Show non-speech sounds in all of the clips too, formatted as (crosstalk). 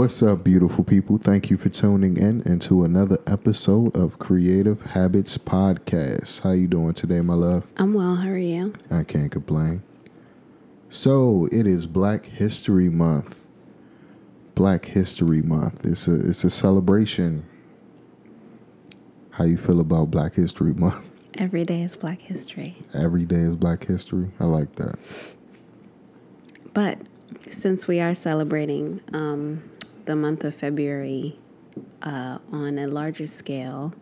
What's up, beautiful people? Thank you for tuning in into another episode of Creative Habits Podcast. How you doing today, my love? I'm well. How are you? I can't complain. So it is Black History Month. Black History Month. It's a it's a celebration. How you feel about Black History Month? Every day is Black History. Every day is Black History. I like that. But since we are celebrating um, the month of February uh, on a larger scale.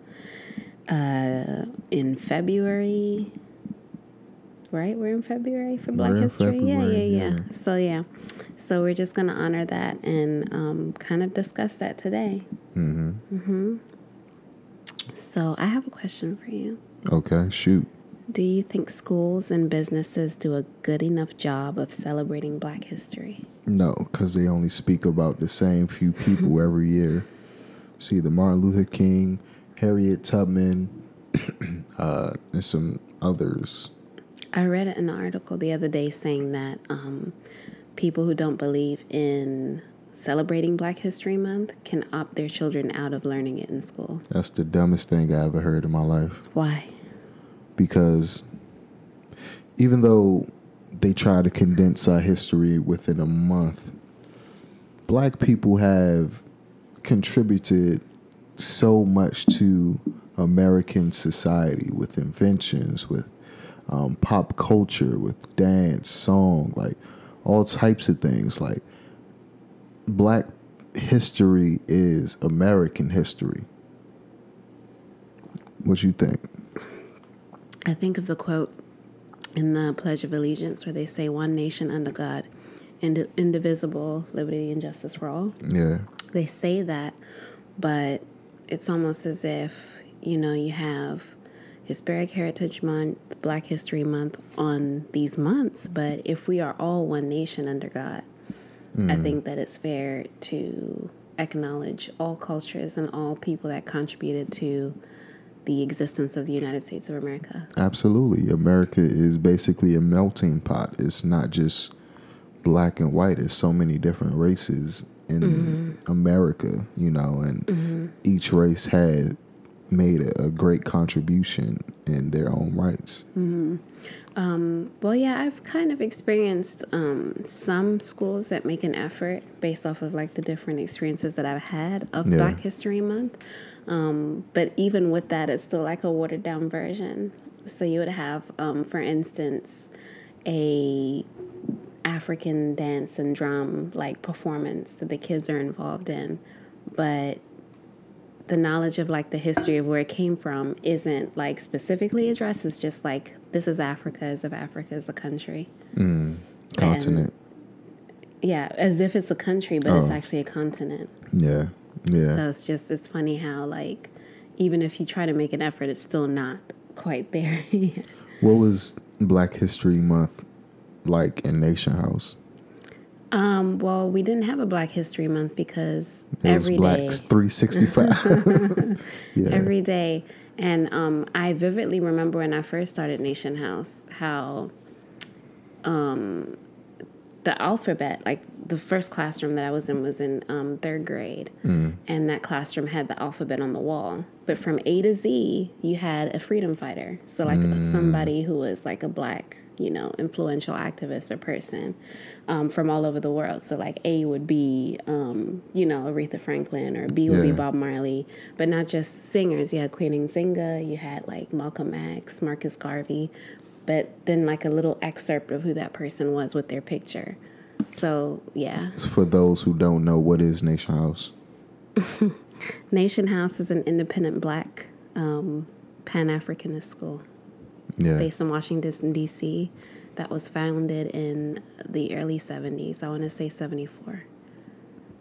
Uh, in February, right? We're in February for Black History. Yeah, yeah, yeah, yeah, So yeah, so we're just gonna honor that and um, kind of discuss that today. Mm-hmm. Mm-hmm. So I have a question for you. Okay, shoot. Do you think schools and businesses do a good enough job of celebrating Black History? No, because they only speak about the same few people (laughs) every year. See, the Martin Luther King, Harriet Tubman, (clears throat) uh, and some others. I read an article the other day saying that um, people who don't believe in celebrating Black History Month can opt their children out of learning it in school. That's the dumbest thing I ever heard in my life. Why? Because even though they try to condense our history within a month, black people have contributed so much to American society with inventions, with um, pop culture, with dance, song, like all types of things. Like black history is American history. What you think? I think of the quote in the Pledge of Allegiance where they say, One nation under God, ind- indivisible, liberty and justice for all. Yeah. They say that, but it's almost as if, you know, you have Hispanic Heritage Month, Black History Month on these months, but if we are all one nation under God, mm. I think that it's fair to acknowledge all cultures and all people that contributed to the existence of the United States of America. Absolutely. America is basically a melting pot. It's not just black and white, it's so many different races in mm-hmm. America, you know, and mm-hmm. each race had made a, a, great contribution in their own rights. Mm-hmm. Um, well, yeah, I've kind of experienced um, some schools that make an effort based off of like the different experiences that I've had of yeah. Black History Month. Um, but even with that, it's still like a watered down version. So you would have, um, for instance, a African dance and drum like performance that the kids are involved in, but the knowledge of like the history of where it came from isn't like specifically addressed. It's just like this is Africa as if Africa is a country. Mm, continent. And, yeah, as if it's a country, but oh. it's actually a continent. Yeah. Yeah. So it's just it's funny how like even if you try to make an effort, it's still not quite (laughs) there. what was Black History Month like in Nation House? Um, well, we didn't have a Black History Month because it every was Blacks three sixty five. (laughs) (laughs) yeah. Every day. And um, I vividly remember when I first started Nation House how um, the alphabet, like the first classroom that I was in was in um, third grade, mm. and that classroom had the alphabet on the wall. But from A to Z, you had a freedom fighter. So like mm. somebody who was like a black, you know, influential activist or person um, from all over the world. So like A would be, um, you know, Aretha Franklin, or B would yeah. be Bob Marley. But not just singers. You had Queen Nzinga. You had like Malcolm X, Marcus Garvey but then like a little excerpt of who that person was with their picture. So yeah. For those who don't know, what is Nation House? (laughs) Nation House is an independent black um, Pan Africanist school yeah. based in Washington, D.C., that was founded in the early 70s. I want to say 74.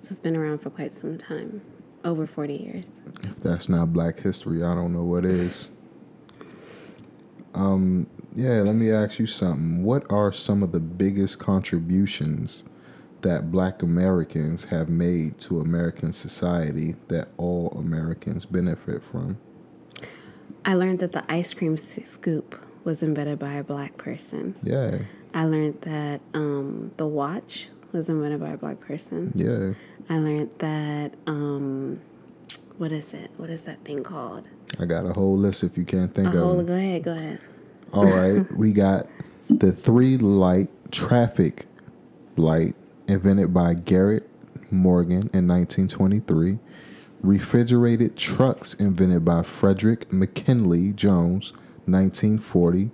So it's been around for quite some time, over 40 years. If that's not Black History, I don't know what is. Um, yeah, let me ask you something. What are some of the biggest contributions that Black Americans have made to American society that all Americans benefit from? I learned that the ice cream scoop was invented by a black person. Yeah, I learned that um, the watch was invented by a black person. yeah. I learned that um, what is it? What is that thing called? I got a whole list if you can't think A of whole. them. Go ahead. Go ahead. All right, we got the three light traffic light invented by Garrett Morgan in 1923. Refrigerated trucks invented by Frederick McKinley Jones, 1940.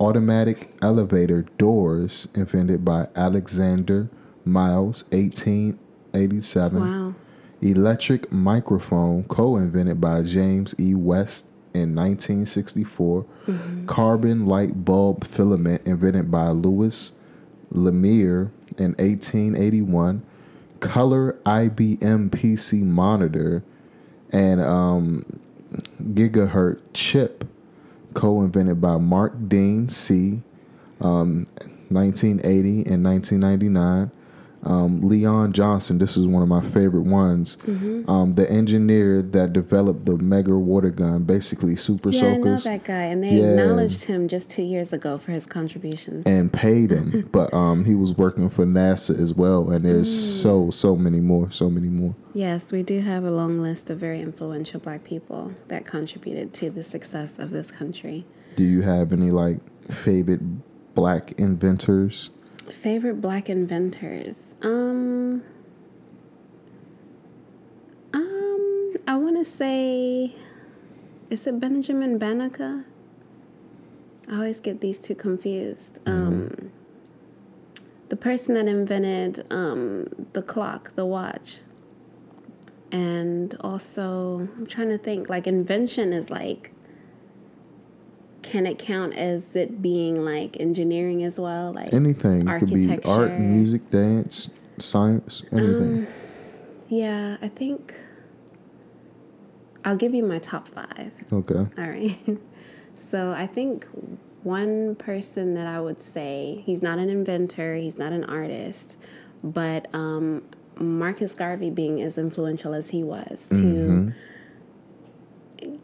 Automatic elevator doors invented by Alexander Miles, 1887. Wow. Electric microphone co-invented by James E. West in 1964. Carbon light bulb filament invented by Lewis Latimer in 1881. Color IBM PC monitor and um, gigahertz chip co-invented by Mark Dean C. Um, 1980 and 1999. Um, Leon Johnson, this is one of my favorite ones. Mm-hmm. Um, the engineer that developed the Mega water gun, basically super Yeah, I know that guy, and they Yeah. acknowledged him just two years ago for his contributions. and paid him. (laughs) but um, he was working for NASA as well. And there's Mm. so so many more, so many more. Yes, we do have a long list of very influential black people that contributed to the success of this country. Do you have any like favorite black inventors? Favorite black inventors? Um Um I want to say is it Benjamin Banneker? I always get these two confused. Um the person that invented um the clock, the watch. And also, I'm trying to think like invention is like can it count as it being like engineering as well? Like Anything. It could be art, music, dance, science, anything. Yeah, I think I'll give you my top five. okay. All right. (laughs) so I think one person that I would say he's not an inventor, he's not an artist, but um, Marcus Garvey being as influential as he was to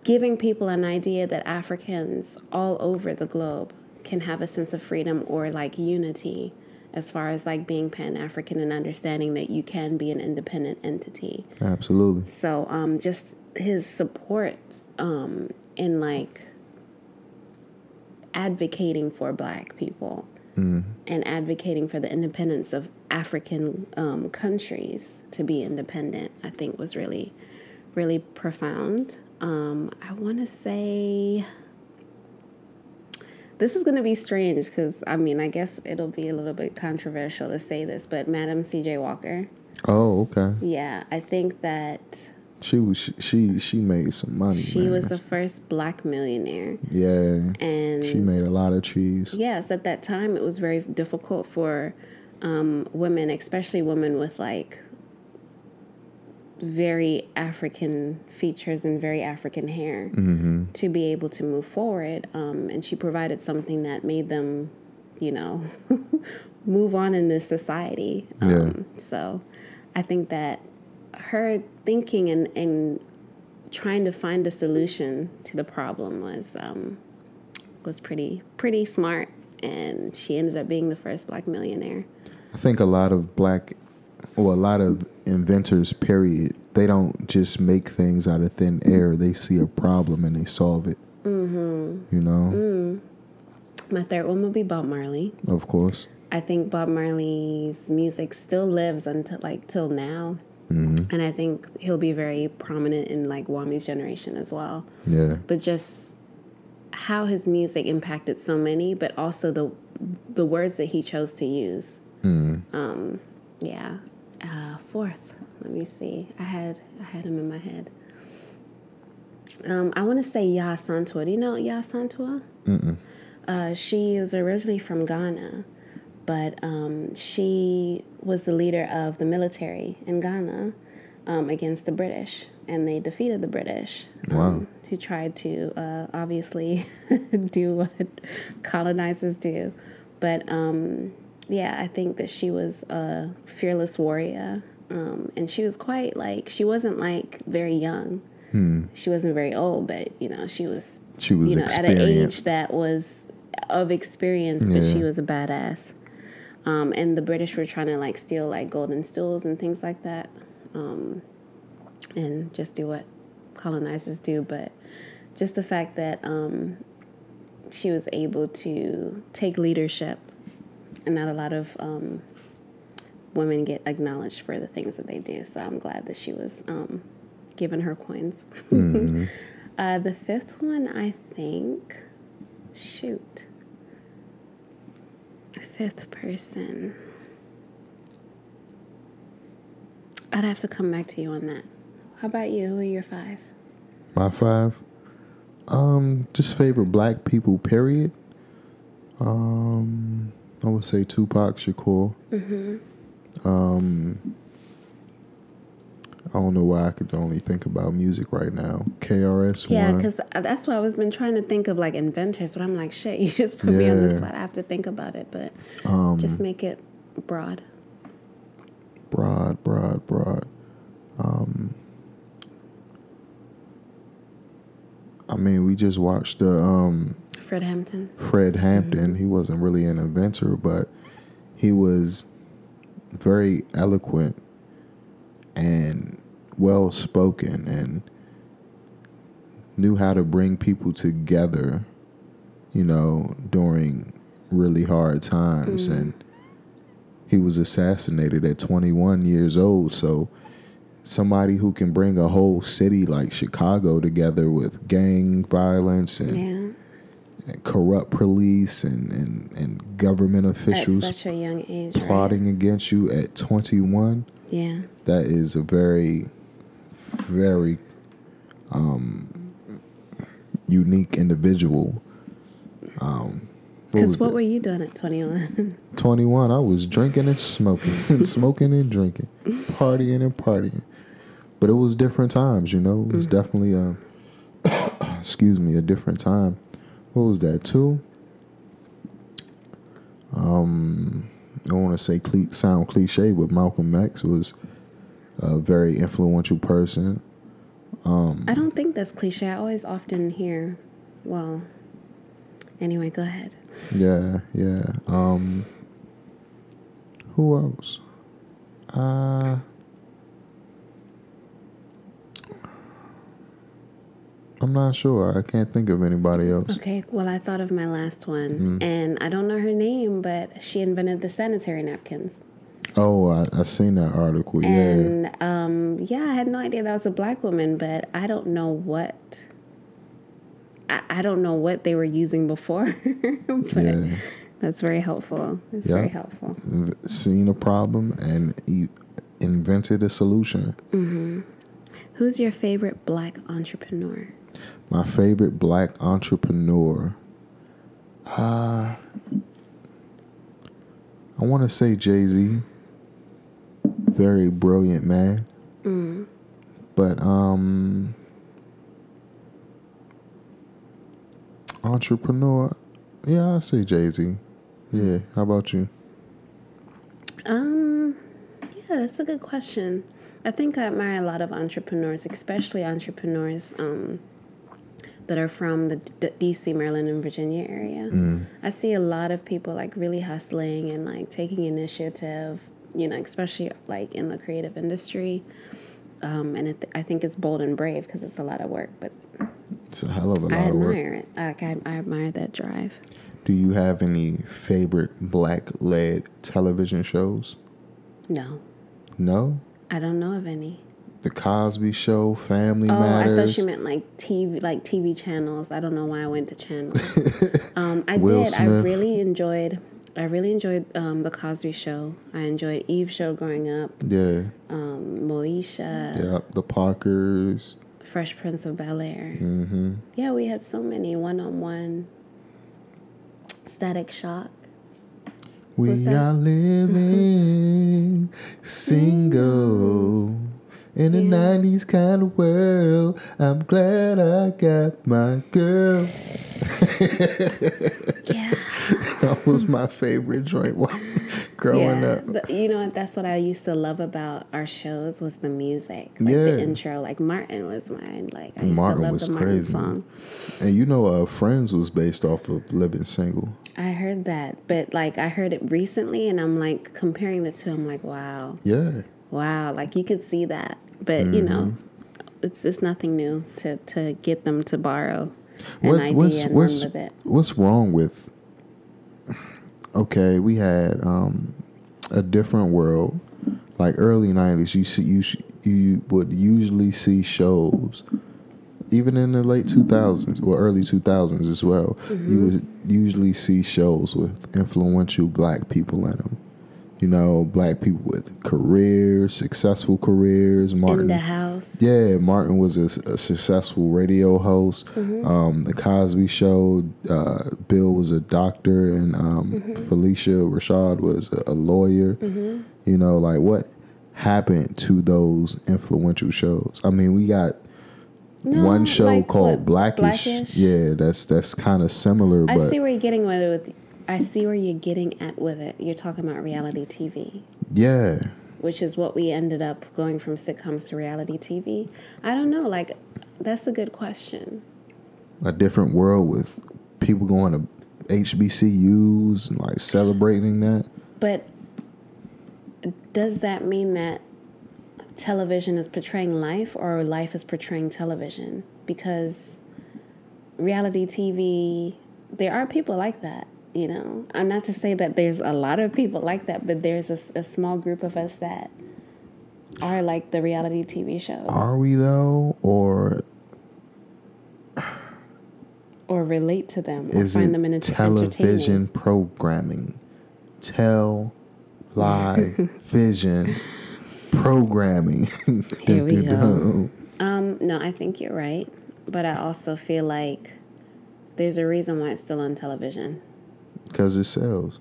giving people an idea that Africans all over the globe can have a sense of freedom or like unity as far as like being pan African and understanding that you can be an independent entity. Absolutely. So um, just his support um, in like advocating for black people and advocating for the independence of African um, countries to be independent, I think was really, really profound. Um, I want to say this is going to be strange because I mean, I guess it'll be a little bit controversial to say this, but Madam C.J. Walker, Oh, okay. yeah, I think that She was she she, she made some money. she man. was the first black millionaire. yeah. And She made a lot of cheese. yes, at that time it was very difficult for um, women, especially women with like very African features and very African hair, to be able to move forward. Um, and she provided something that made them, you know, (laughs) move on in this society. Um, So I think that her thinking and, and trying to find a solution to the problem was um, was pretty pretty smart, and she ended up being the first black millionaire. I think a lot of black, or a lot of inventors, period, they don't just make things out of thin air. They see a problem and they solve it. Mm-hmm. You know, My third one will be Bob Marley. of course. I think Bob Marley's music still lives until like till now. And I think he'll be very prominent in like Wami's generation as well. Yeah. But just how his music impacted so many, but also the the words that he chose to use. Um, yeah. Fourth, let me see. I had I had him in my head. Um, I want to say Yaa Asantewaa. Do you know Yaa Asantewaa? Uh, she was originally from Ghana, but um, she was the leader of the military in Ghana um, against the British, and they defeated the British. Wow. Um, who tried to uh, obviously (laughs) do what colonizers do. But um, yeah, I think that she was a fearless warrior. Um, and she was quite like, she wasn't like very young. She wasn't very old, but you know, she was, She was you know, at an age that was of experience, but she was a badass. Um, and the British were trying to like steal like golden stools and things like that, um, and just do what colonizers do. But just the fact that um, she was able to take leadership, and not a lot of um, women get acknowledged for the things that they do. So I'm glad that she was um, given her coins. (laughs) uh, the fifth one, I think, shoot. Fifth person. I'd have to come back to you on that. How about you? Who are your five? My five. Um, just favorite black people. Period. Um, I would say Tupac Shakur. Um, I don't know why I could only think about music right now. KRS One. Yeah, because that's why I was been trying to think of like inventors, but I'm like, shit, (laughs) you just put me on the spot. I have to think about it, but Um, just make it broad. broad, broad, broad. Um, I mean, we just watched the um, Fred Hampton. Fred Hampton. He wasn't really an inventor, but he was very eloquent and well spoken and knew how to bring people together, you know, during really hard times. Mm. And he was assassinated at 21 years old. So, somebody who can bring a whole city like Chicago together with gang violence and Yeah, and corrupt police and, and, and government at officials such a young age. right? plotting against you at 21 Yeah, that is a very very um, unique individual um, because was what were you doing at 21? (laughs) 21 i was drinking and smoking and (laughs) (laughs) smoking and drinking partying and partying but it was different times you know it was definitely a (coughs) excuse me a different time what was that two um i don't want to say cle- sound cliche but malcolm x was a very influential person I don't think that's cliche. I always often hear, well, anyway, go ahead. Yeah, yeah. Um who else? Uh I'm not sure. I can't think of anybody else. Okay, well, I thought of my last one, Mm-hmm. and I don't know her name, but she invented the sanitary napkins. Oh, I, I seen that article. Yeah. And um, yeah, I had no idea that was a black woman, but I don't know what. I, I don't know what they were using before, (laughs) but Yeah. that's very helpful. It's Yeah. very helpful. Seen a problem and e- invented a solution. Who's your favorite black entrepreneur? My favorite black entrepreneur. Uh, I want to say Jay Z. Very brilliant man. But um, entrepreneur. Yeah, I say Jay Z. Yeah. How about you? Um, yeah, that's a good question. I think I admire a lot of entrepreneurs, especially entrepreneurs um, that are from the D- DC, Maryland, and Virginia area. I see a lot of people like really hustling and like taking initiative, you know, especially like in the creative industry. Um, and it, I think it's bold and brave because it's a lot of work, but It's a hell of a lot I of work. admire it. Like I, I admire that drive. Do you have any favorite black-led television shows? No, No. I don't know of any. The Cosby Show, Family Oh, Matters. I thought you meant like TV, like TV channels. I don't know why I went to channels. (laughs) um, I Will did. I really enjoyed. I really enjoyed um, the Cosby Show. I enjoyed Eve Show growing up. yeah. Um, Moesha, Yep. The Parkers. Fresh Prince of Bel Air. Mm-hmm. Yeah, we had so many one on one. Static Shock. We are living (laughs) single in a Yeah. 90s kind of world. I'm glad I got my girl. Yeah. (laughs) that was my favorite joint while (laughs) growing yeah. up. The- you know, that's what I used to love about our shows was the music. Like Yeah. the intro. Like Martin was mine. Like I used Martin to love was the Martin crazy. song. And you know, uh, Friends was based off of Living Single. I heard that. But like I heard it recently and I'm like comparing the two, I'm like, wow. Yeah. Wow. Like you could see that. But you know, Mm-hmm. it's it's nothing new to to get them to borrow an What, idea what's and what's run with it. what's wrong with? Okay, we had um, a different world, like early '90s. You see, you you would usually see shows, even in the late 2000s or early 2000s as well. Mm-hmm. You would usually see shows with influential black people in them. You know, black people with careers, successful careers. Martin, In the house. yeah, Martin was a, a successful radio host. Um, the Cosby Show. Uh, Bill was a doctor, and um, Phylicia Rashad was a, a lawyer. You know, like what happened to those influential shows? I mean, we got No, one show like called what, Blackish. Blackish? Yeah, that's that's kind of similar, I but see where you're getting. With, I see where you're getting at with it. You're talking about reality TV, yeah, which is what we ended up going from sitcoms to reality TV. I don't know. Like, that's a good question. a different world with people going to HBCUs and like celebrating that. But does that mean that television is portraying life or life is portraying television? Because reality TV, there are people like that, you know. I'm not to say that there's a lot of people like that, but there's a small group of us that are like the reality TV shows Are we though, or or relate to them or is find them in television programming? Tell, lie, (laughs) vision, programming. Here we go. (laughs) Um, no, I think you're right, but I also feel like there's a reason why it's still on television. Because it sells.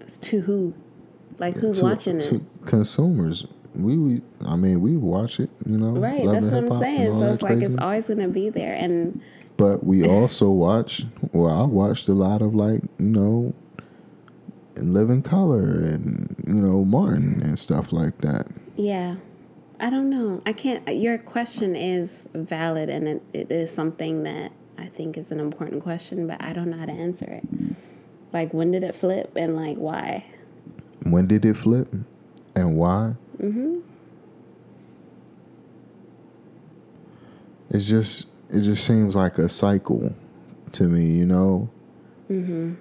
It's to who? Like who's To- watching to it? Consumers. We, we, I mean, we watch it. You know, Right, that's what I'm Hip Hop and saying. So it's like it's always gonna be there, and But we also watch. Well, I watched a lot of like you know, in Living Color and you know Martin and stuff like that. yeah, I don't know. I can't. Your question is valid, and it, it is something that I think is an important question, but I don't know how to answer it. Like when did it flip, and like why? When did it flip, and why? Mm-hmm. It's just it just seems like a cycle to me, you know. Mhm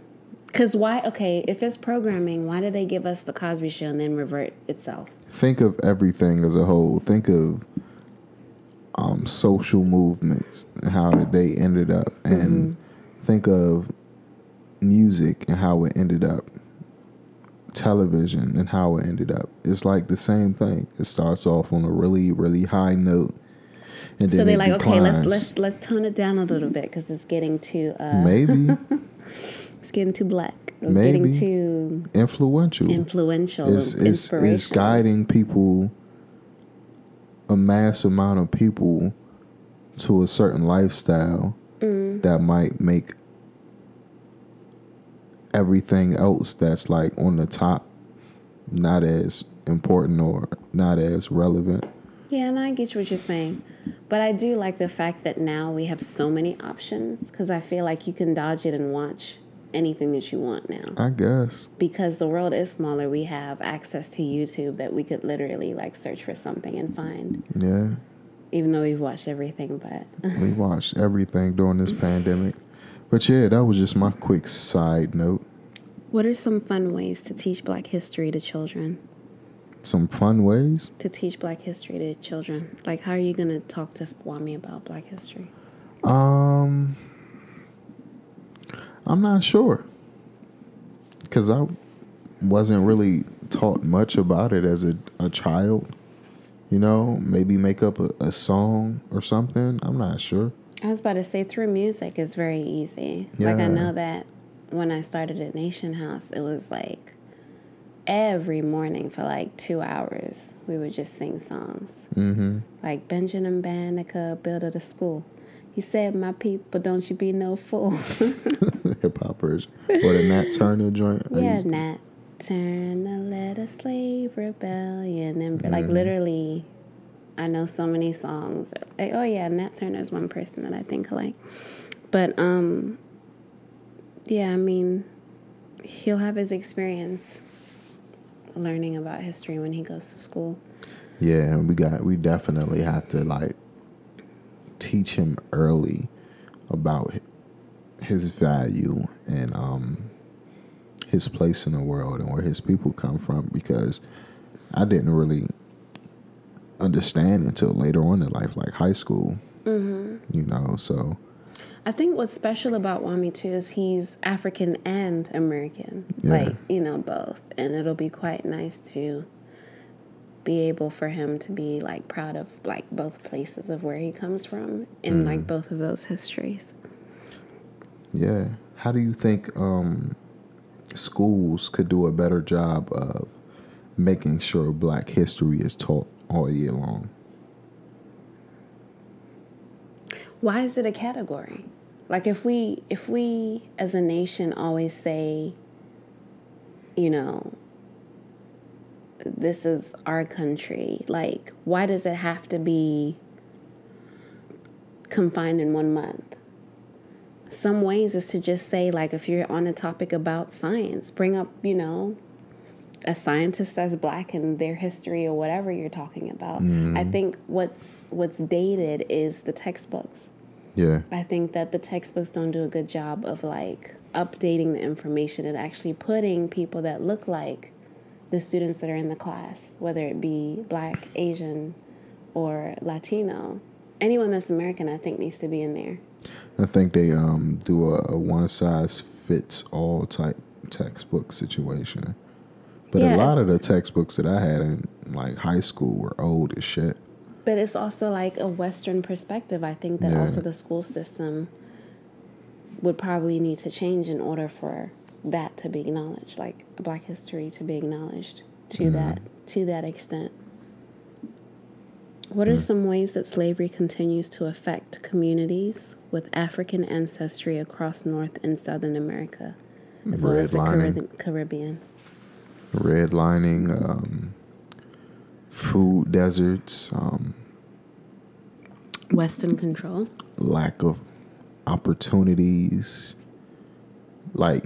Because why? Okay, if it's programming, why do they give us the Cosby Show and then revert itself? Think of everything as a whole. Think of um, social movements and how they ended up, and think of music and how it ended up. Television and how it ended up. It's like the same thing. It starts off on a really, really high note, and then So they're like, okay, let's let's let's tone it down a little bit because it's getting too uh, maybe (laughs) it's getting too black. It's Maybe. getting too influential. influential, It's, it's, it's guiding people, a mass amount of people, to a certain lifestyle Mm. that might make everything else that's like on the top not as important or not as relevant. Yeah, and I get what you're saying, but I do like the fact that now we have so many options because I feel like you can dodge it and watch anything that you want now. I guess. Because the world is smaller, we have access to YouTube that we could literally like search for something and find. Yeah. Even though we've watched everything, but We watched everything during this (laughs) pandemic. But yeah, that was just my quick side note. what are some fun ways to teach Black history to children? Some fun ways. To teach Black history to children, like how are you gonna talk to Wami about Black history? Um, I'm not sure because I wasn't really taught much about it as a, a child. You know, maybe make up a, a song or something. I'm not sure. I was about to say through music is very easy. Like I know that when I started at Nation House, it was like every morning for like two hours we would just sing songs. Mm-hmm. Like Benjamin Banneker, Builder the School. He said, My people, don't you be no fool. (laughs) Hip hop version. Or the Nat Turner joint. Yeah, Nat Turner led a slave rebellion. And like Mm-hmm. literally, I know so many songs. Like, oh yeah, Nat Turner is one person that I think like. But um, yeah, I mean, he'll have his experience learning about history when he goes to school. Yeah, we got we definitely have to like teach him early about his value and um his place in the world and where his people come from because I didn't really understand until later on in life, like high school. Mm-hmm. You know, so I think what's special about Wami too is he's African and American, Yeah. like you know both, and it'll be quite nice to be able for him to be like proud of like both places of where he comes from in like both of those histories. yeah. How do you think um schools could do a better job of making sure black history is taught all year long? Why is it a category? Like if we if we as a nation always say, you know, this is our country, like why does it have to be confined in one month? Some ways is to just say like if you're on a topic about science, bring up, you know, a scientist that's black and their history or whatever you're talking about. I think what's what's dated is the textbooks. Yeah. I think that the textbooks don't do a good job of like updating the information and actually putting people that look like the students that are in the class, whether it be black, Asian, or Latino. Anyone that's American, I think, needs to be in there. I think they um do a, a one size fits all type textbook situation. But Yeah, a lot of the textbooks that I had in like high school were old as shit. But it's also like a Western perspective. I think that Yeah. also the school system would probably need to change in order for that to be acknowledged, like Black history to be acknowledged to mm-hmm. that to that extent. What are mm. some ways that slavery continues to affect communities with African ancestry across North and Southern America, as well as the Caribbean? Redlining, um, food deserts, um, Western control. lack of opportunities. Like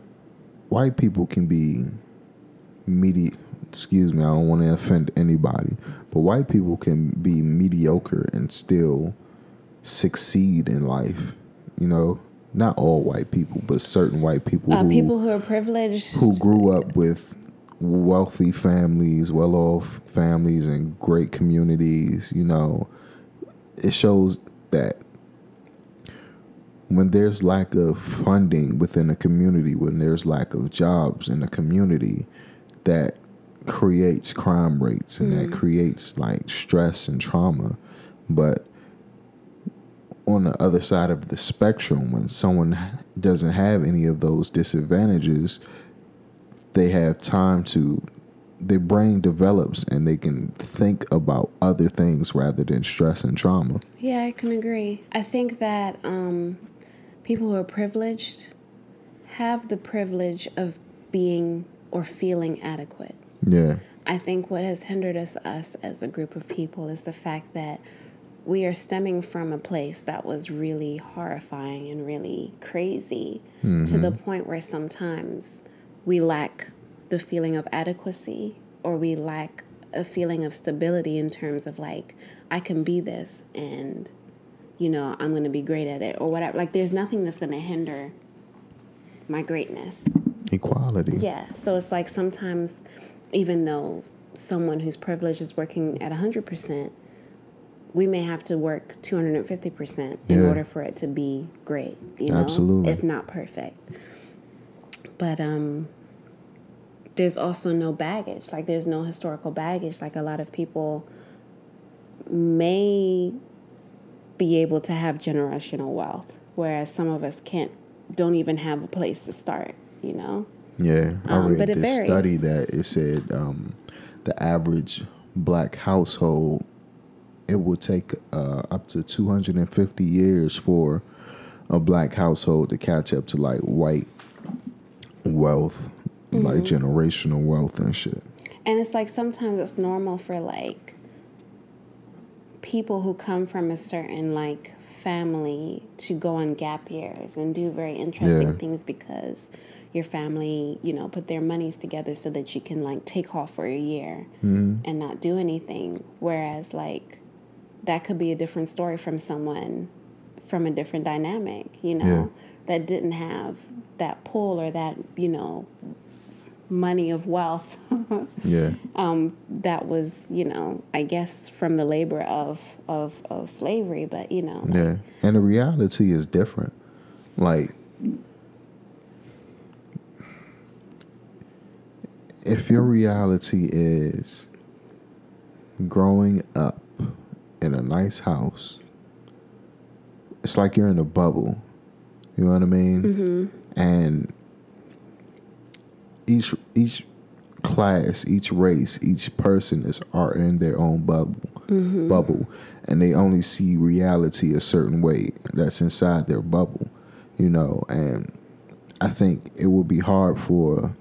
white people can be medi excuse me, I don't want to offend anybody, but white people can be mediocre and still succeed in life. You know, not all white people, but certain white people Uh, who people who are privileged. who grew up with wealthy families, well off families, and great communities, you know, it shows that when there's lack of funding within a community, when there's lack of jobs in a community, that creates crime rates and that hmm. creates like stress and trauma. But on the other side of the spectrum, when someone doesn't have any of those disadvantages, they have time to their brain develops and they can think about other things rather than stress and trauma. Yeah, I can agree. I think that um, people who are privileged have the privilege of being or feeling adequate. Yeah. I think what has hindered us, us as a group of people, is the fact that we are stemming from a place that was really horrifying and really crazy to the point where sometimes we lack the feeling of adequacy or we lack a feeling of stability in terms of like, I can be this and, you know, I'm going to be great at it or whatever. Like, there's nothing that's going to hinder my greatness. Equality. Yeah. So it's like sometimes, even though someone who's privileged is working at 100%, we may have to work 250% in Yeah. order for it to be great, you know? Absolutely. If not perfect. But um there's also no baggage. Like there's no historical baggage. Like a lot of people may be able to have generational wealth, whereas some of us can't don't even have a place to start, you know. Yeah, I Um, read but this varies. study that it said um, the average black household it will take uh, up to 250 years for a black household to catch up to like white wealth, like Mm-hmm. generational wealth and shit. And it's like sometimes it's normal for like people who come from a certain like family to go on gap years and do very interesting Yeah. things because your family, you know, put their monies together so that you can like take off for a year Mm-hmm. and not do anything. Whereas like that could be a different story from someone from a different dynamic, you know, Yeah. That didn't have that pull or that, you know, money of wealth (laughs) Yeah, um, that was, you know, I guess from the labor of of of slavery, but you know, yeah, and the reality is different. Like, if your reality is growing up in a nice house, it's like you're in a bubble. You know what I mean? Mm-hmm. And each each class, each race, each person is are in their own bubble, bubble, and they only see reality a certain way that's inside their bubble. You know, and I think it would be hard for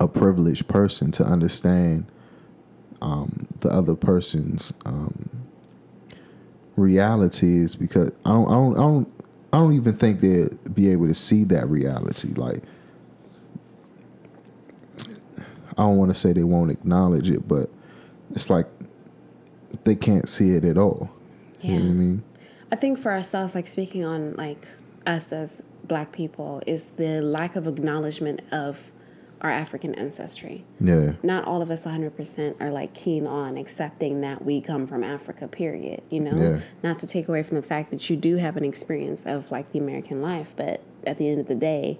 a privileged person to understand um, the other person's um, realities because I don't, I don't, I don't, I don't even think they'd be able to see that reality. Like, I don't want to say they won't acknowledge it, but it's like they can't see it at all. You know what I mean? I think for ourselves, like speaking on like us as Black people, is the lack of acknowledgement of our African ancestry. Yeah, Not all of us 100% are like keen on accepting that we come from Africa, period. You know, Yeah. not to take away from the fact that you do have an experience of like the American life, but at the end of the day,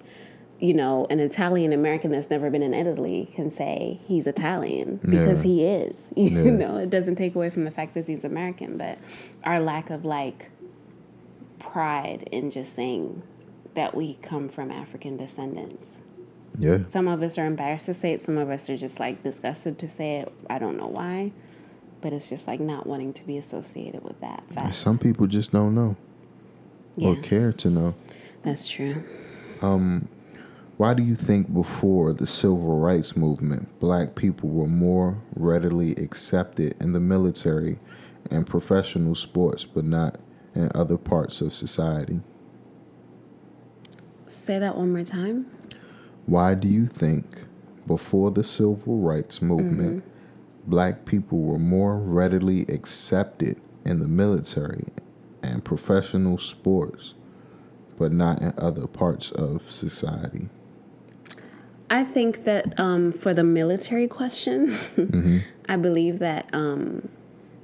you know, an Italian American that's never been in Italy can say he's Italian because Yeah. he is. (laughs) You Yeah. know, it doesn't take away from the fact that he's American, but our lack of like pride in just saying that we come from African descendants. Yeah, Some of us are embarrassed to say it, some of us are just like disgusted to say it. I don't know why, but it's just like not wanting to be associated with that fact. some people just don't know or care to know. that's true. Um, Why do you think before the civil rights movement, black people were more readily accepted in the military and professional sports, but not in other parts of society? Say that one more time. Why do you think before the civil rights movement, black people were more readily accepted in the military and professional sports, but not in other parts of society? I think that um, for the military question, (laughs) I believe that um,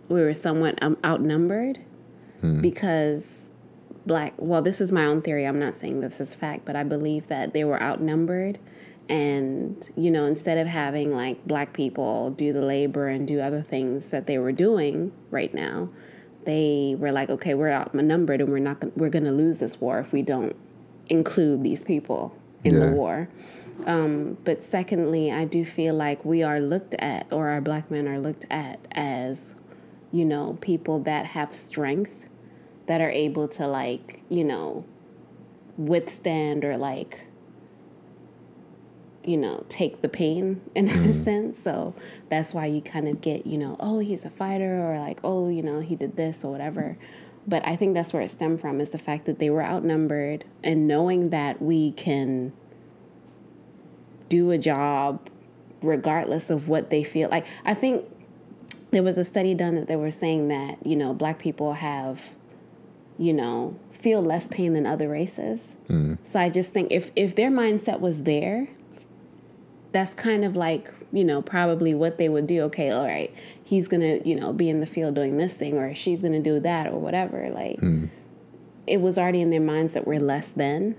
we were somewhat um, outnumbered because black. Well, this is my own theory. I'm not saying this is fact, but I believe that they were outnumbered, and you know, instead of having like black people do the labor and do other things that they were doing right now, they were like, okay, we're outnumbered, and we're not. We're going to lose this war if we don't include these people in Yeah. the war. Um, but secondly, I do feel like we are looked at, or our black men are looked at as, you know, people that have strength, that are able to, like, you know, withstand or, like, you know, take the pain in a mm-hmm. sense. So that's why you kind of get, you know, oh, he's a fighter, or like, oh, you know, he did this or whatever. But I think that's where it stemmed from is the fact that they were outnumbered and knowing that we can do a job regardless of what they feel like. I think there was a study done that they were saying that, you know, black people have, you know, feel less pain than other races. So I just think if if their mindset was there, that's kind of like, you know, probably what they would do. Okay, all right, he's going to, you know, be in the field doing this thing or she's going to do that or whatever. Like it was already in their minds that we're less than.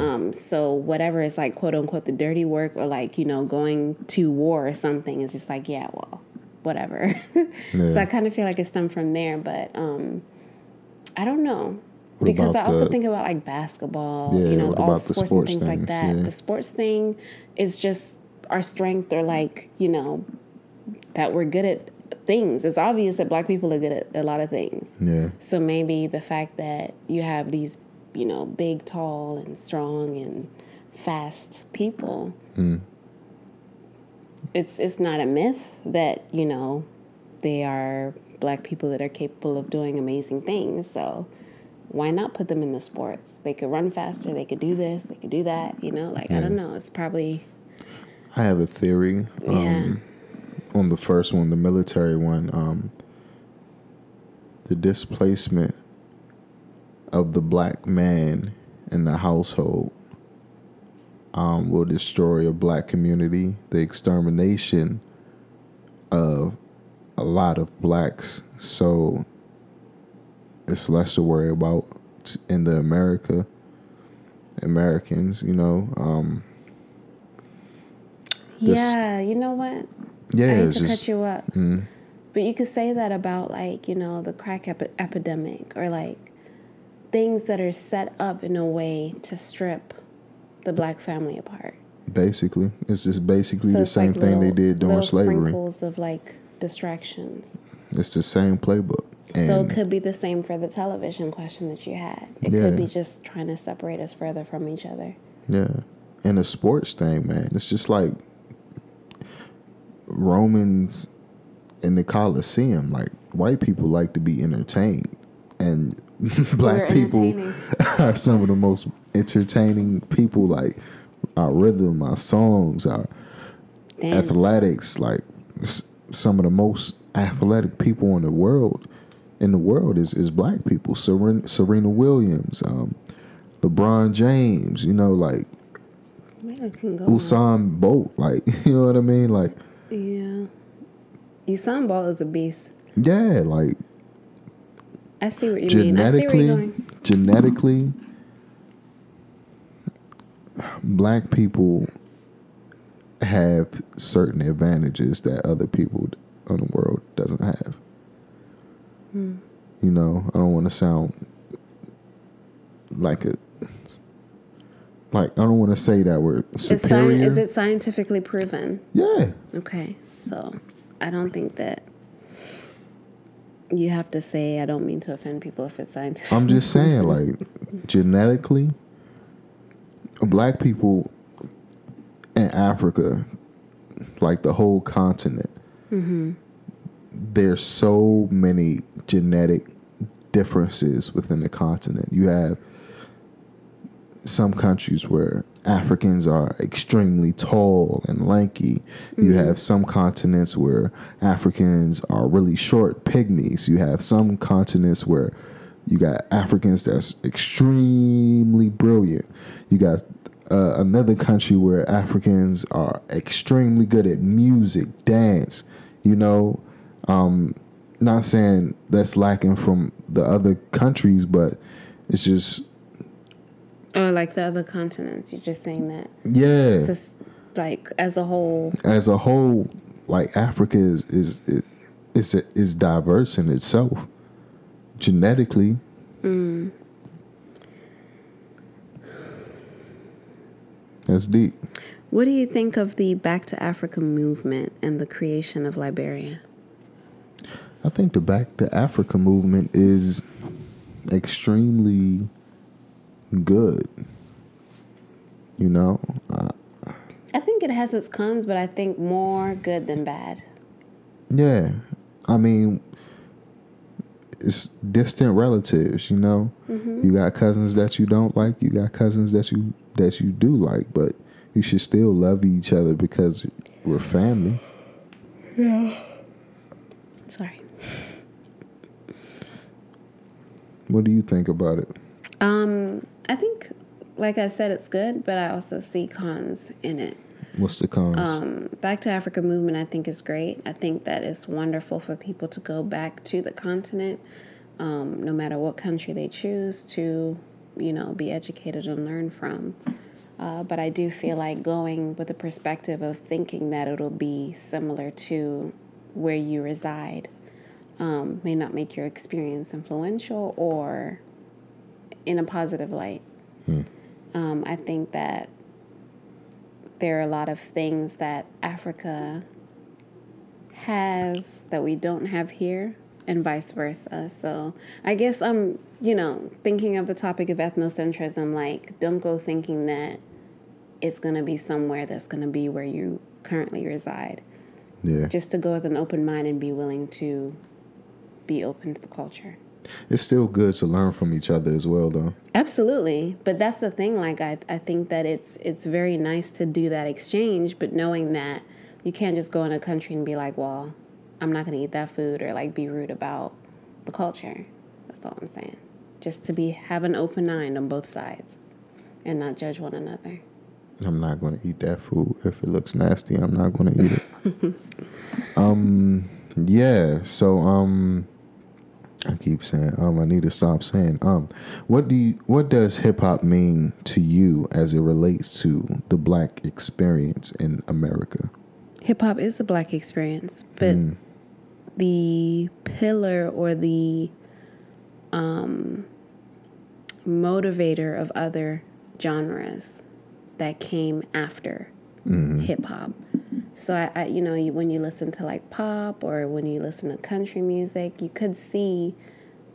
Um, so whatever is like quote unquote the dirty work or like, you know, going to war or something is just like, yeah, well, whatever. (laughs) Yeah. So I kind of feel like it stemmed from there, but um I don't know. What because I also the- think about like basketball, Yeah, you know, all the sports, sports and things like that. Yeah. The sports thing is just our strength or like, you know, that we're good at things. It's obvious that black people are good at a lot of things. Yeah. So maybe the fact that you have these, you know, big, tall, and strong and fast people, hmm. it's it's not a myth that you know they are black people that are capable of doing amazing things. So why not put them in the sports? They could run faster. They could do this. They could do that. You know, like I don't know. It's probably I have a theory. Um, On the first one, the military one, um, the displacement of the black man in the household um, will destroy a black community. The extermination of a lot of blacks. So it's less to worry about in the America, Americans, you know. Um, This- yeah. You know what? yeah, I hate it's to just. cut you up, mm, but you could say that about like you know the crack epi- epidemic or like things that are set up in a way to strip the black family apart. Basically, it's just basically the it's same like thing they did during little slavery. Sprinkles of like distractions. It's the same playbook. And so it could be the same for the television question that you had. It Yeah. could be just trying to separate us further from each other. yeah, and the sports thing, man, it's just like Romans in the Coliseum. Like white people like to be entertained, and (laughs) black people (laughs) are some of the most entertaining people. Like our rhythm, our songs, our Dance. athletics like some of the most athletic people in the world in the world is is black people serena, serena williams um lebron james you know like Well, it can go on. usain bolt like (laughs) you know what i mean like Yeah. Usain Bolt is a beast. yeah like I see what you mean. See where genetically genetically black people have certain advantages that other people in the world doesn't have Hmm. you know i don't want to sound like a like i don't want to say that we're Is, sci- superior is it scientifically proven? yeah Okay, so I don't think that you have to say. I don't mean to offend people if it's scientific. I'm just saying, (laughs) like, genetically, black people in Africa, like the whole continent, mm-hmm. there's so many genetic differences within the continent. You have some countries where Africans are extremely tall and lanky. You mm-hmm. have some continents where Africans are really short pygmies. You have some continents where you got Africans that's extremely brilliant. You got uh, another country where Africans are extremely good at music, dance. You know, um, not saying that's lacking from the other countries, but it's just or like the other continents. You're just saying that. yeah. It's just like as a whole. as a whole, like Africa is is is is, is diverse in itself, genetically. That's deep. What do you think of the Back to Africa movement and the creation of Liberia? I think the Back to Africa movement is extremely good. You know, uh, I think it has its cons, but I think more good than bad. yeah. I mean, it's distant relatives. You know, you got cousins that you don't like. You got cousins that you that you do like, but you should still love each other because we're family. Yeah. Sorry. What do you think about it? Um, I think, like I said, it's good, but I also see cons in it. What's the cons? Um, back to Africa movement, I think is great. I think that it's wonderful for people to go back to the continent, um, no matter what country they choose to, you know, be educated and learn from. Uh, but I do feel like going with the perspective of thinking that it'll be similar to where you reside um, may not make your experience influential or in a positive light. Um, I think that there are a lot of things that Africa has that we don't have here, and vice versa. So I guess I'm, you know, thinking of the topic of ethnocentrism. Like, don't go thinking that it's gonna be somewhere that's gonna be where you currently reside. Yeah. Just to go with an open mind and be willing to be open to the culture. It's still good to learn from each other as well, though. Absolutely, but that's the thing. Like I, I think that it's it's very nice to do that exchange, but knowing that you can't just go in a country and be like, well, I'm not going to eat that food, or like be rude about the culture. That's all I'm saying. Just to be have an open mind on both sides, and not judge one another. I'm not going to eat that food. If it looks nasty, I'm not going to eat it. (laughs) um, yeah. So, um, I keep saying, um, I need to stop saying, um, what do you, what does hip hop mean to you as it relates to the black experience in America? Hip hop is the black experience, but the pillar or the um, motivator of other genres that came after hip hop. So I, I, you know, you, when you listen to like pop or when you listen to country music, you could see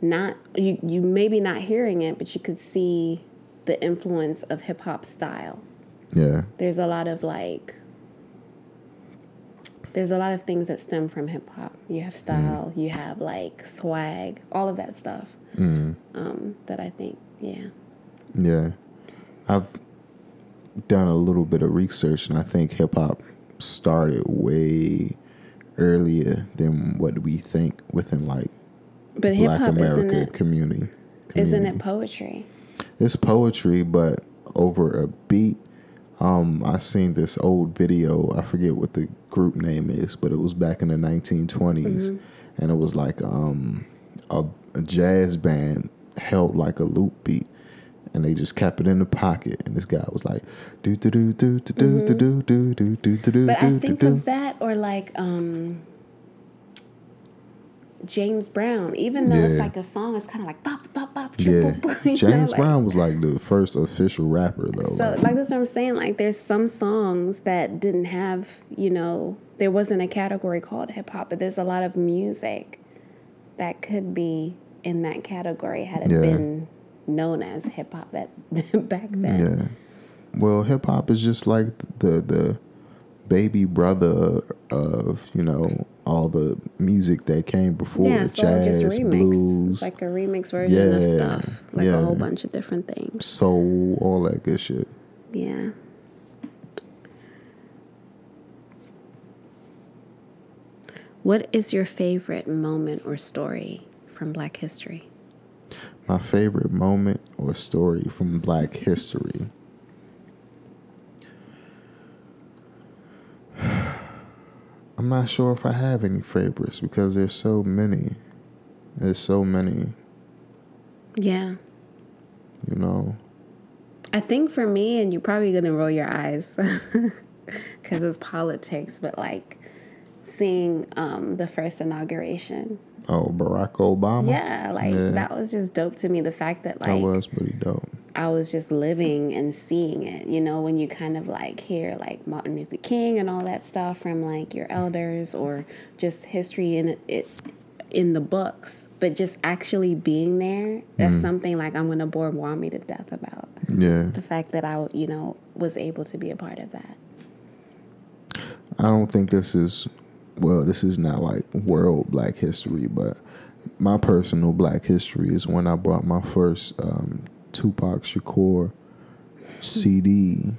not you you maybe not hearing it, but you could see the influence of hip hop style Yeah. there's a lot of like there's a lot of things that stem from hip hop. You have style, you have like swag, all of that stuff. Um, that I think, yeah. Yeah. I've done a little bit of research and I think hip hop started way earlier than what we think within like But black hop isn't America it community. isn't it poetry? It's poetry, but over a beat. Um, I seen this old video. I forget what the group name is, but it was back in the 1920s, Mm-hmm. and it was like um, a, a jazz band held like a loop beat, and they just kept it in the pocket. And this guy was like, do do do do do do do do do do do do But I do think do. of that or like um James Brown, even though it's like a song, it's kind of like bop bop bop. Yeah, boop, (laughs) boop, you know, James like- Brown was like the first official rapper though. So like- like that's what I'm saying. Like there's some songs that didn't have, you know, there wasn't a category called hip hop, but there's a lot of music that could be in that category had it Yeah. been known as hip hop that (laughs) back then. Yeah. Well, hip hop is just like the the baby brother of you know all the music that came before Yeah, so jazz, remix. blues, like a remix version of stuff. Like yeah. a whole bunch of different things. soul, all that good shit. Yeah. What is your favorite moment or story from Black History? My favorite moment or story from Black history. I'm not sure if I have any favorites because there's so many. There's so many, Yeah. you know. I think for me, and you're probably gonna roll your eyes (laughs) because it's politics, but like seeing um, the first inauguration. Oh, Barack Obama. Yeah, like Yeah. that was just dope to me. The fact that like That was pretty dope. I was just living and seeing it. You know, when you kind of like hear like Martin Luther King and all that stuff from like your elders or just history in it in the books, but just actually being there, that's something like I'm gonna bore Wami to death about. Yeah. The fact that I, you know, was able to be a part of that. I don't think this is well, this is not like world black history, but my personal black history is when I bought my first um, Tupac Shakur CD.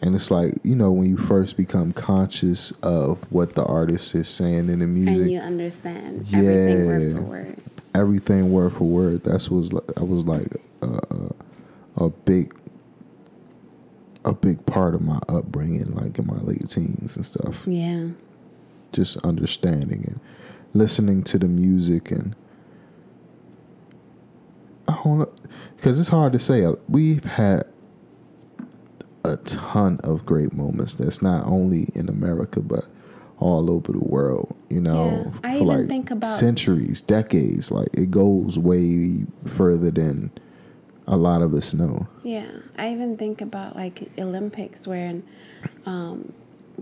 And it's like, you know, when you first become conscious of what the artist is saying in the music, And you understand yeah, everything word for word. everything word for word. That's was like, I was like a, a, a big a big part of my upbringing, like in my late teens and stuff. Yeah. Just understanding and listening to the music and I don't know because it's hard to say. We've had a ton of great moments. That's not only in America but all over the world. You know, Yeah. I for even like think about- centuries, decades. Like it goes way further than a lot of us know. Yeah, I even think about like Olympics where um,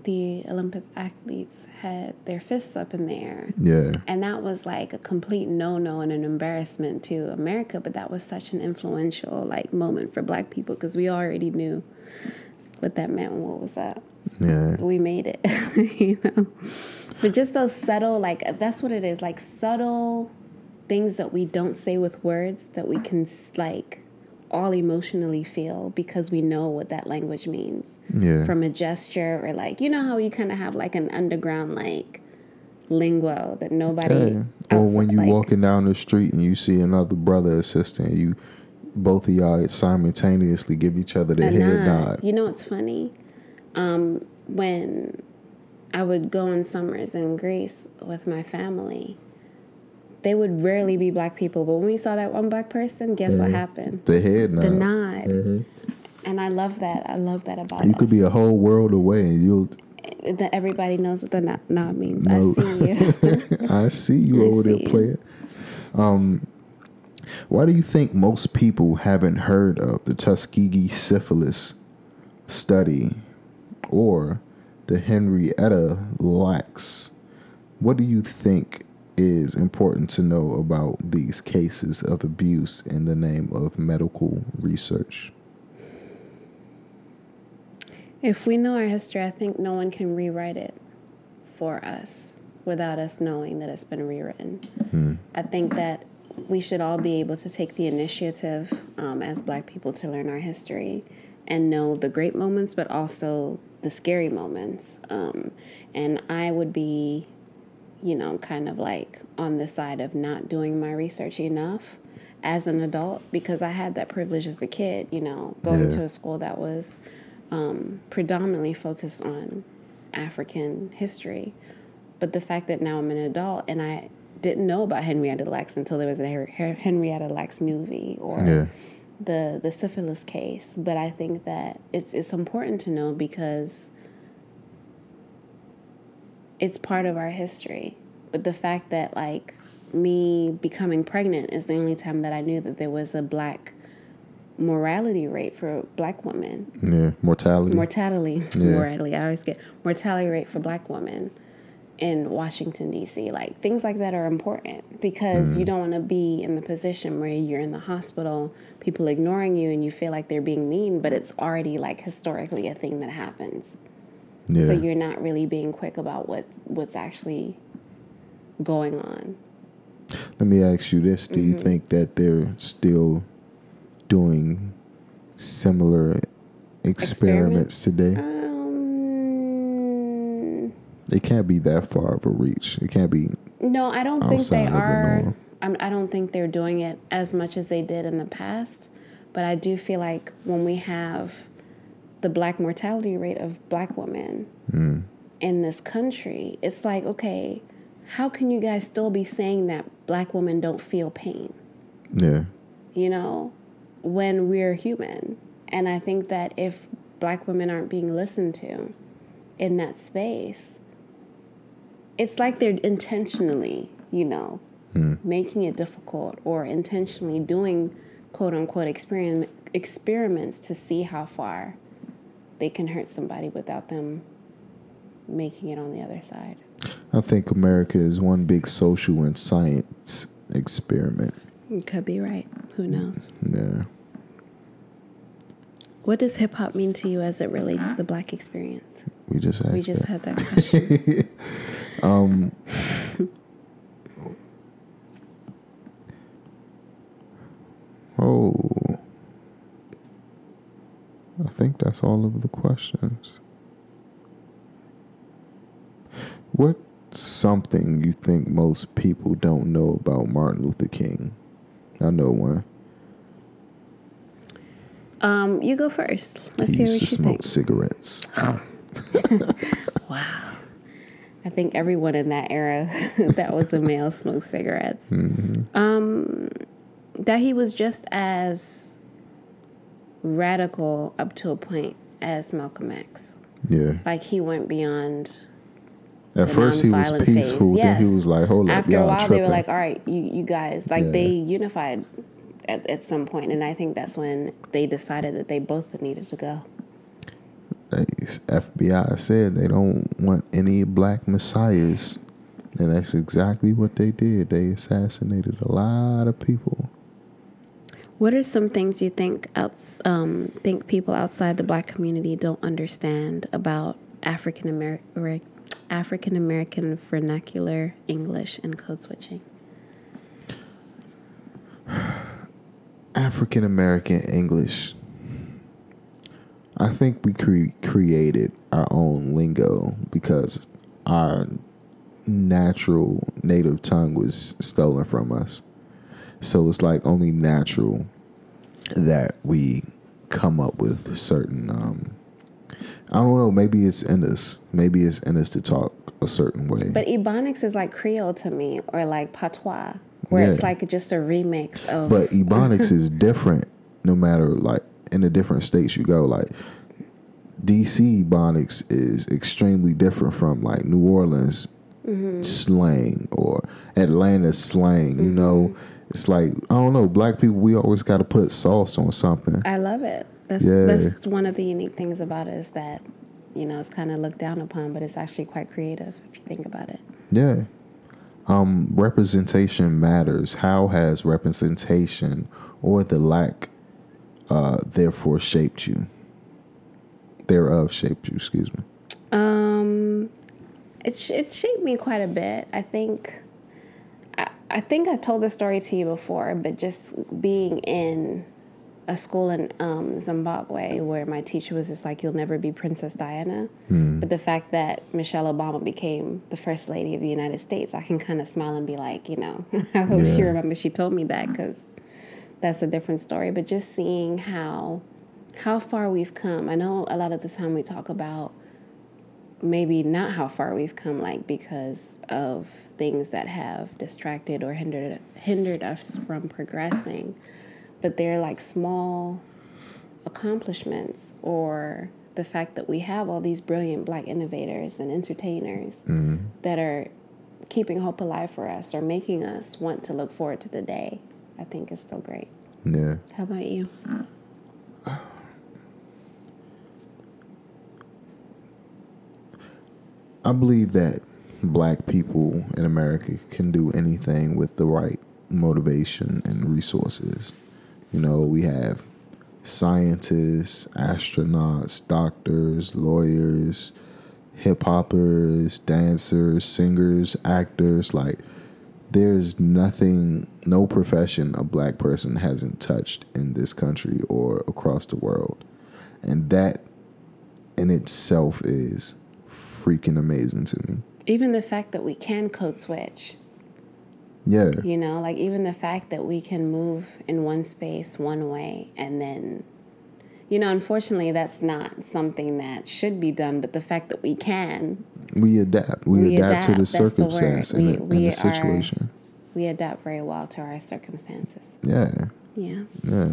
the Olympic athletes had their fists up in the air. Yeah. And that was like a complete no no and an embarrassment to America, but that was such an influential like moment for black people because we already knew what that meant and what was up. Yeah. We made it, (laughs) you know. But just those subtle, like that's what it is, like subtle things that we don't say with words that we can like all emotionally feel because we know what that language means Yeah. from a gesture or like you know how you kind of have like an underground like lingo that nobody Yeah. Or when you like- walking down the street and you see another brother or sister, and you both of y'all simultaneously give each other the head nod. nod. You know what's funny? Um, when I would go in summers in Greece with my family, they would rarely be black people. But when we saw that one black person, guess what happened? The head nod. The nod. And I love that. I love that about it. You could be a whole world away, and you'll. that everybody knows what the nod, nod means. No. (laughs) I see you. (laughs) I see you I over see there you. playing. Um, why do you think most people haven't heard of the Tuskegee syphilis study or the Henrietta Lacks? What do you think is important to know about these cases of abuse in the name of medical research? If we know our history, I think no one can rewrite it for us without us knowing that it's been rewritten. I think that we should all be able to take the initiative um, as black people to learn our history and know the great moments, but also the scary moments. Um, and I would be, you know, kind of like on the side of not doing my research enough as an adult because I had that privilege as a kid, you know, going Yeah. to a school that was um, predominantly focused on African history. But the fact that now I'm an adult and I didn't know about Henrietta Lacks until there was a Henrietta Lacks movie or Yeah. the the syphilis case. But I think that it's it's important to know because it's part of our history. But the fact that like me becoming pregnant is the only time that I knew that there was a black morality rate for black women Yeah, mortality. mortality Yeah. (laughs) mortality i always get mortality rate for black women in washington d.c like things like that are important because Mm. you don't want to be in the position where you're in the hospital people ignoring you and you feel like they're being mean but it's already like historically a thing that happens yeah. so you're not really being quick about what what's actually going on Let me ask you this: Do you Mm-hmm. think that they're still doing similar experiments today? um It can't be that far of a reach. It can't be. No, I don't think they the are. I'm, I don't think they're doing it as much as they did in the past. But I do feel like when we have the black mortality rate of black women Mm. in this country, it's like, okay, how can you guys still be saying that black women don't feel pain? Yeah, you know, when we're human. And I think that if black women aren't being listened to in that space, it's like they're intentionally, you know, making it difficult or intentionally doing quote unquote experiment, experiments to see how far they can hurt somebody without them making it on the other side. I think America is one big social and science experiment. You could be right. Who mm, knows? Yeah. What does hip hop mean to you as it relates to the black experience? We just asked We just that. had that question. (laughs) Um, (laughs) oh. I think that's all of the questions. What's something you think most people don't know about Martin Luther King? I know one. Um, you go first. Let's He hear used what to you smoke think. cigarettes. (laughs) (laughs) Wow. I think everyone in that era (laughs) that was a male smoked cigarettes. Um, that he was just as radical up to a point as Malcolm X. Yeah. Like he went beyond At first he was peaceful, phase. then he was like, hold up, After a y'all while, tripping. they were like, "All right, you, you guys." Like Yeah. they unified at, at some point, and I think that's when they decided that they both needed to go. FBI said they don't want any black messiahs, and that's exactly what they did. They assassinated a lot of people. What are some things you think outs, um, think people outside the black community don't understand about African American African American vernacular English and code switching? African American English. I think we cre- created our own lingo because our natural native tongue was stolen from us. So it's like only natural that we come up with certain um I don't know, maybe it's in us. Maybe it's in us to talk a certain way. But Ebonics is like Creole to me or like patois where Yeah. it's like just a remix of But (laughs) Ebonics is different no matter like in the different states you go. Like DC Ebonics is extremely different from like New Orleans slang or Atlanta slang. You know, it's like I don't know. Black people, we always got to put sauce on something. I love it. That's Yeah. that's one of the unique things about it is that you know it's kind of looked down upon, but it's actually quite creative if you think about it. Yeah. Um, representation matters. How has representation or the lack uh, therefore shaped you? Thereof shaped you, excuse me. Um, it sh- it shaped me quite a bit. I think. I, think I told this story to you before, but just being in a school in um, Zimbabwe where my teacher was just like, "You'll never be Princess Diana," but the fact that Michelle Obama became the first lady of the United States, I can kind of smile and be like, you know, (laughs) I hope she remembers she told me that because that's a different story. But just seeing how how far we've come. I know a lot of the time we talk about maybe not how far we've come, like because of things that have distracted or hindered hindered us from progressing. But they're like small accomplishments or the fact that we have all these brilliant black innovators and entertainers mm-hmm. that are keeping hope alive for us or making us want to look forward to the day, I think is still great. Yeah. How about you? Mm. I believe that black people in America can do anything with the right motivation and resources. You know, we have scientists, astronauts, doctors, lawyers, hip hoppers, dancers, singers, actors. Like, there's nothing, no profession a black person hasn't touched in this country or across the world. And that in itself is freaking amazing to me. Even the fact that we can code switch, Yeah. you know, like even the fact that we can move in one space one way and then, you know, unfortunately, that's not something that should be done, but the fact that we can, We adapt. We, We adapt, to the adapt, that's the circumstance and We- the, and we the are- situation. we adapt very well to our circumstances. Yeah. Yeah. Yeah.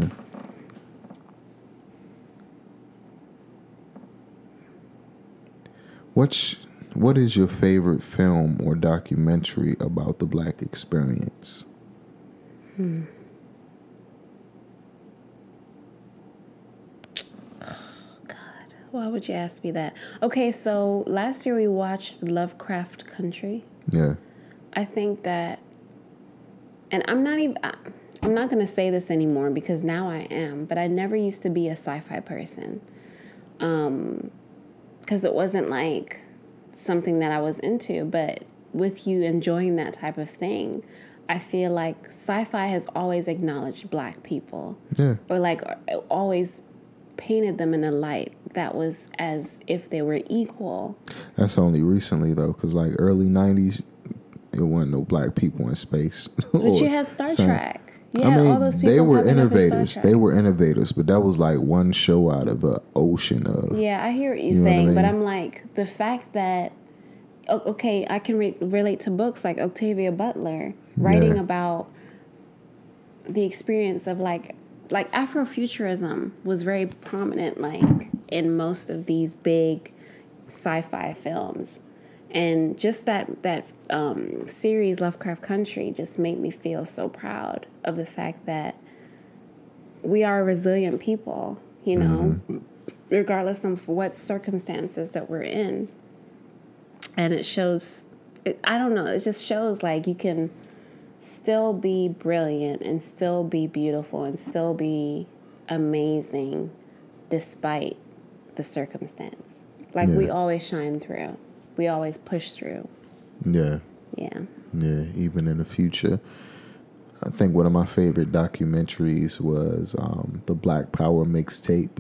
What's what is your favorite film or documentary about the black experience? Hmm. Oh, God. Why would you ask me that? Okay, so last year we watched Lovecraft Country. Yeah. I think that, and I'm not even, I'm not going to say this anymore because now I am, but I never used to be a sci fi person. Um, Because it wasn't like something that I was into, but with you enjoying that type of thing, I feel like sci fi has always acknowledged black people Yeah. or like always painted them in a light that was as if they were equal. That's only recently though, because like early '90s, it wasn't no black people in space. (laughs) But you had Star Trek. Yeah, I mean, all those people they were popping up in Star innovators. They were innovators, but that was like one show out of an ocean of. Yeah, I hear what you're You know what I saying, but? I'm like the fact that okay, I can re- relate to books like Octavia Butler writing Yeah. about the experience of like like Afrofuturism was very prominent like in most of these big sci-fi films. And just that that um, series Lovecraft Country just made me feel so proud of the fact that we are resilient people, you know, regardless of what circumstances that we're in. And it shows, it, I don't know, it just shows like you can still be brilliant and still be beautiful and still be amazing despite the circumstance. Like we always shine through, we always push through. Yeah. Yeah. Yeah, even in the future. I think one of my favorite documentaries was um, the Black Power mixtape,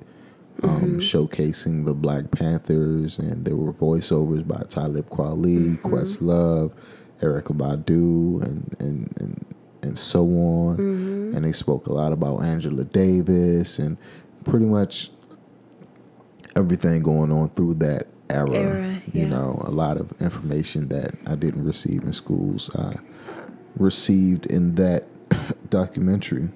um, showcasing the Black Panthers, and there were voiceovers by Talib Kweli, Questlove, Erykah Badu, and and and and so on. And they spoke a lot about Angela Davis and pretty much everything going on through that era. Era, You know, a lot of information that I didn't receive in schools. I received in that (coughs) documentary.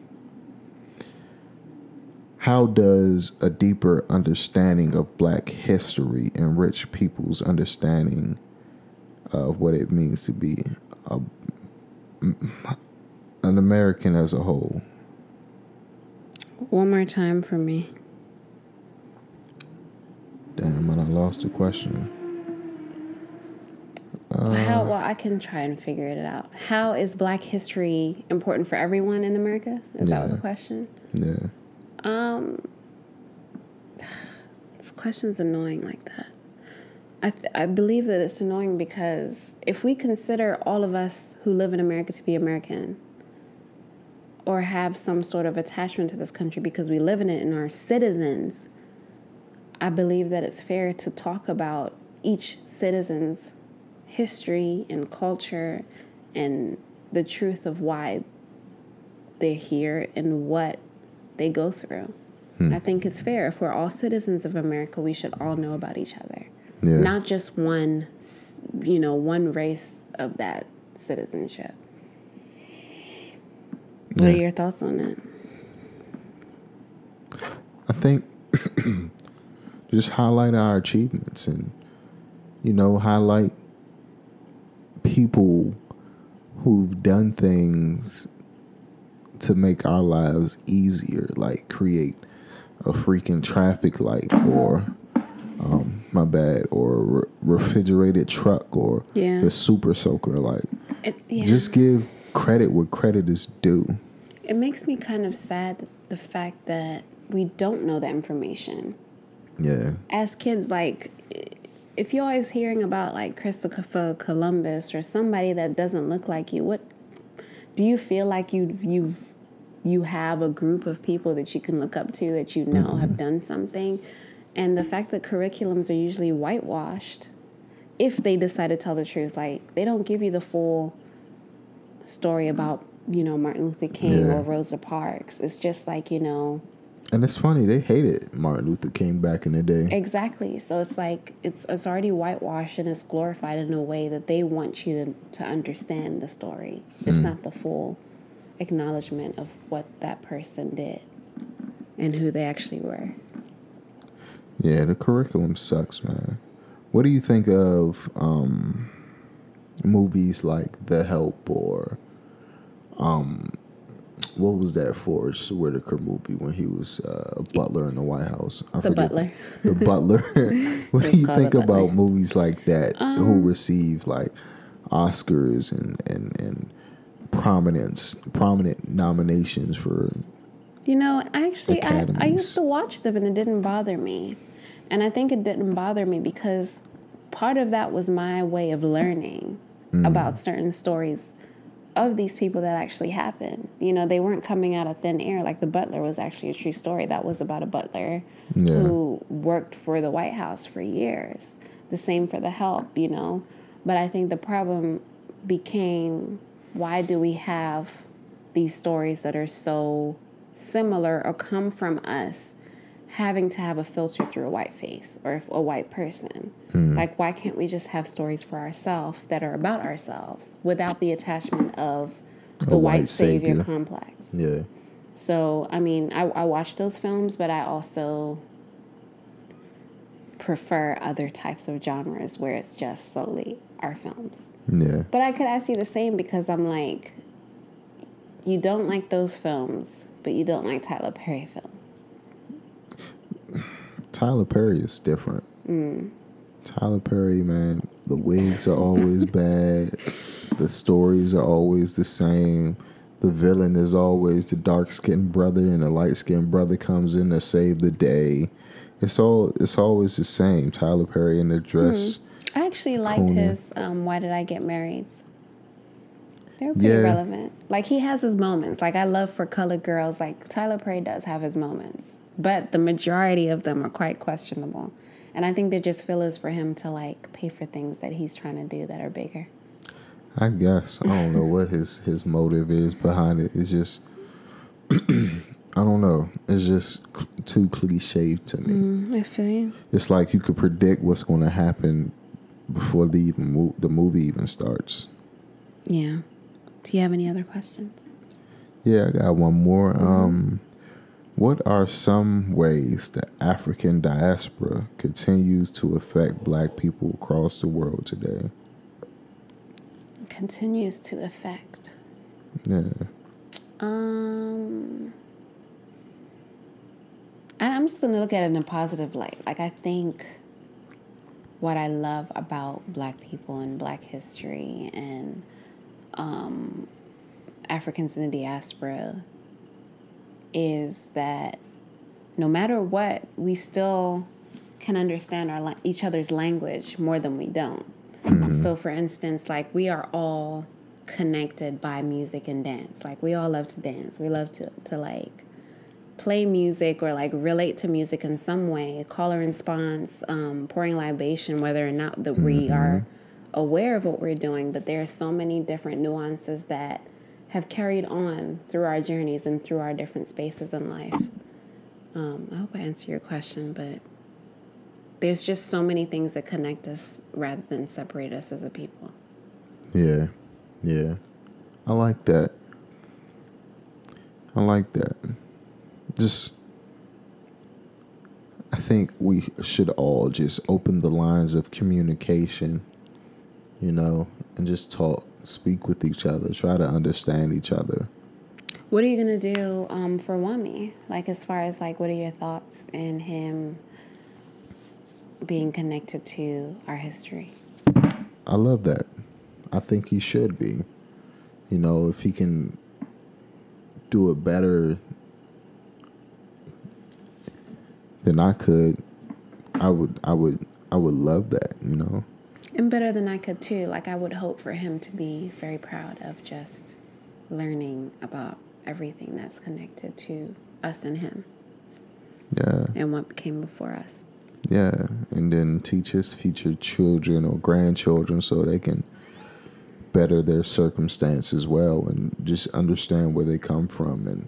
How does a deeper understanding of black history enrich people's understanding of what it means to be a, an American as a whole? One more time for me. Damn, and I lost the question. Uh, How well I can try and figure it out. How is Black history important for everyone in America? Is that Yeah. the question? Yeah. Um, This question's annoying like that. I, th- I believe that it's annoying because if we consider all of us who live in America to be American or have some sort of attachment to this country because we live in it and are citizens, I believe that it's fair to talk about each citizen's history and culture and the truth of why they're here and what they go through. Hmm. I think it's fair. If we're all citizens of America, we should all know about each other. Yeah. Not just one, you know, one race of that citizenship. What are your thoughts on that? I think just highlight our achievements and you know highlight people who've done things to make our lives easier, like create a freaking traffic light or um, my bad or re- refrigerated truck or Yeah. the super soaker like It, yeah. just give credit where credit is due. it makes me kind of sad the fact that we don't know the information. Yeah. as kids, like if you're always hearing about like Christopher Columbus or somebody that doesn't look like you, what do you feel like you you've you have a group of people that you can look up to that you know have mm-hmm. done something, and the fact that curriculums are usually whitewashed, if they decide to tell the truth, like they don't give you the full story about you know Martin Luther King Yeah. or Rosa Parks. It's just like you know And it's funny, they hated Martin Luther King back in the day. Exactly. So it's like it's it's already whitewashed and it's glorified in a way that they want you to to understand the story. It's not the full acknowledgement of what that person did and who they actually were. Yeah, the curriculum sucks, man. What do you think of um, movies like The Help or um, what was that Forest Whitaker movie when he was uh, a butler in the White House? I The forget Butler. The Butler. (laughs) (laughs) what do you think about. Um, movies like that who receive like Oscars and, and, and prominence, prominent nominations for You know, actually, I, I used to watch them and it didn't bother me. And I think it didn't bother me because part of that was my way of learning about certain stories of these people that actually happened. You know, they weren't coming out of thin air. Like the butler was actually a true story. That was about a butler Yeah. who worked for the White House for years. The same for the help, you know. But I think the problem became why do we have these stories that are so similar or come from us having to have a filter through a white face or if- a white person? Hmm. Like, why can't we just have stories for ourselves that are about ourselves without the attachment of the A white, white savior, savior. complex? yeah. So, I mean, I, I watch those films, but I also prefer other types of genres where it's just solely our films. Yeah. But I could ask you the same because I'm like, you don't like those films, but you don't like Tyler Perry films. Tyler Perry is different. Tyler Perry, man, the wigs are always (laughs) bad. The stories are always the same. The villain is always the dark skinned brother, and the light skinned brother comes in to save the day. It's all. It's always the same. Tyler Perry in the dress. I actually liked his um, "Why Did I Get Married." They're pretty Yeah. relevant. Like he has his moments. Like I love for colored girls. Like Tyler Perry does have his moments, but the majority of them are quite questionable. And I think they're just fillers for him to like pay for things that he's trying to do that are bigger. I guess I don't know what his his motive is behind it. It's just (clears throat) I don't know. It's just too cliche to me. I feel you. It's like you could predict what's going to happen before the even mo- the movie even starts. Yeah. Do you have any other questions? Yeah, I got one more. Um, what are some ways the African diaspora continues to affect Black people across the world today? Continues to affect. Yeah, Um, I'm just gonna look at it in a positive light. Like I think what I love about Black people and Black history and um, Africans in the diaspora is that no matter what, we still can understand our each other's language more than we don't. So, for instance, like we are all connected by music and dance. Like we all love to dance. We love to to like play music or like relate to music in some way. Call and response, um, pouring libation, whether or not that we are aware of what we're doing. But there are so many different nuances that have carried on through our journeys and through our different spaces in life. Um, I hope I answered your question, but there's just so many things that connect us rather than separate us as a people. yeah, yeah. I like that. I like that. Just, I think we should all just open the lines of communication, you know, and just talk, speak with each other, try to understand each other. What are you gonna do um, for Wami? Like, as far as like, what are your thoughts in him being connected to our history? I love that. I think he should be. You know, if he can do it better than I could, I would I would I would love that, you know. And better than I could too. Like, I would hope for him to be very proud of just learning about everything that's connected to us and him Yeah. and what came before us. Yeah. And then teach his future children or grandchildren so they can better their circumstance as well and just understand where they come from and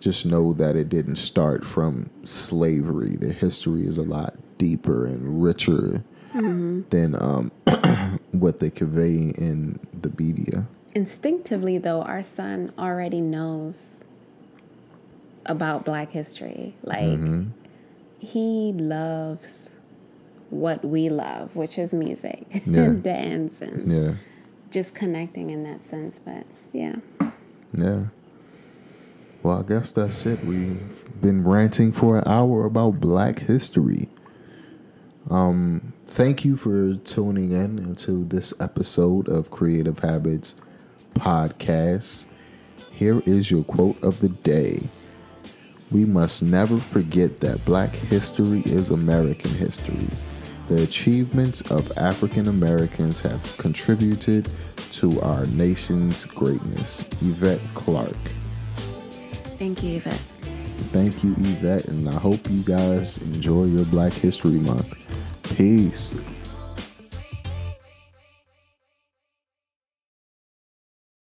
just know that it didn't start from slavery. The history is a lot deeper and richer than um, (clears throat) what they convey in the media. Instinctively, though, our son already knows about Black history. Like, he loves what we love, which is music (laughs) Yeah. and dance and Yeah, just connecting in that sense. But yeah, yeah. Well, I guess that's it. We've been ranting for an hour about Black history. Um, thank you for tuning in into this episode of Creative Habits Podcast. Here is your quote of the day. We must never forget that black history is American history. The achievements of African Americans have contributed to our nation's greatness. Yvette Clarke. thank you, Yvette. Thank you, Yvette, and I hope you guys enjoy your Black History Month. Peace.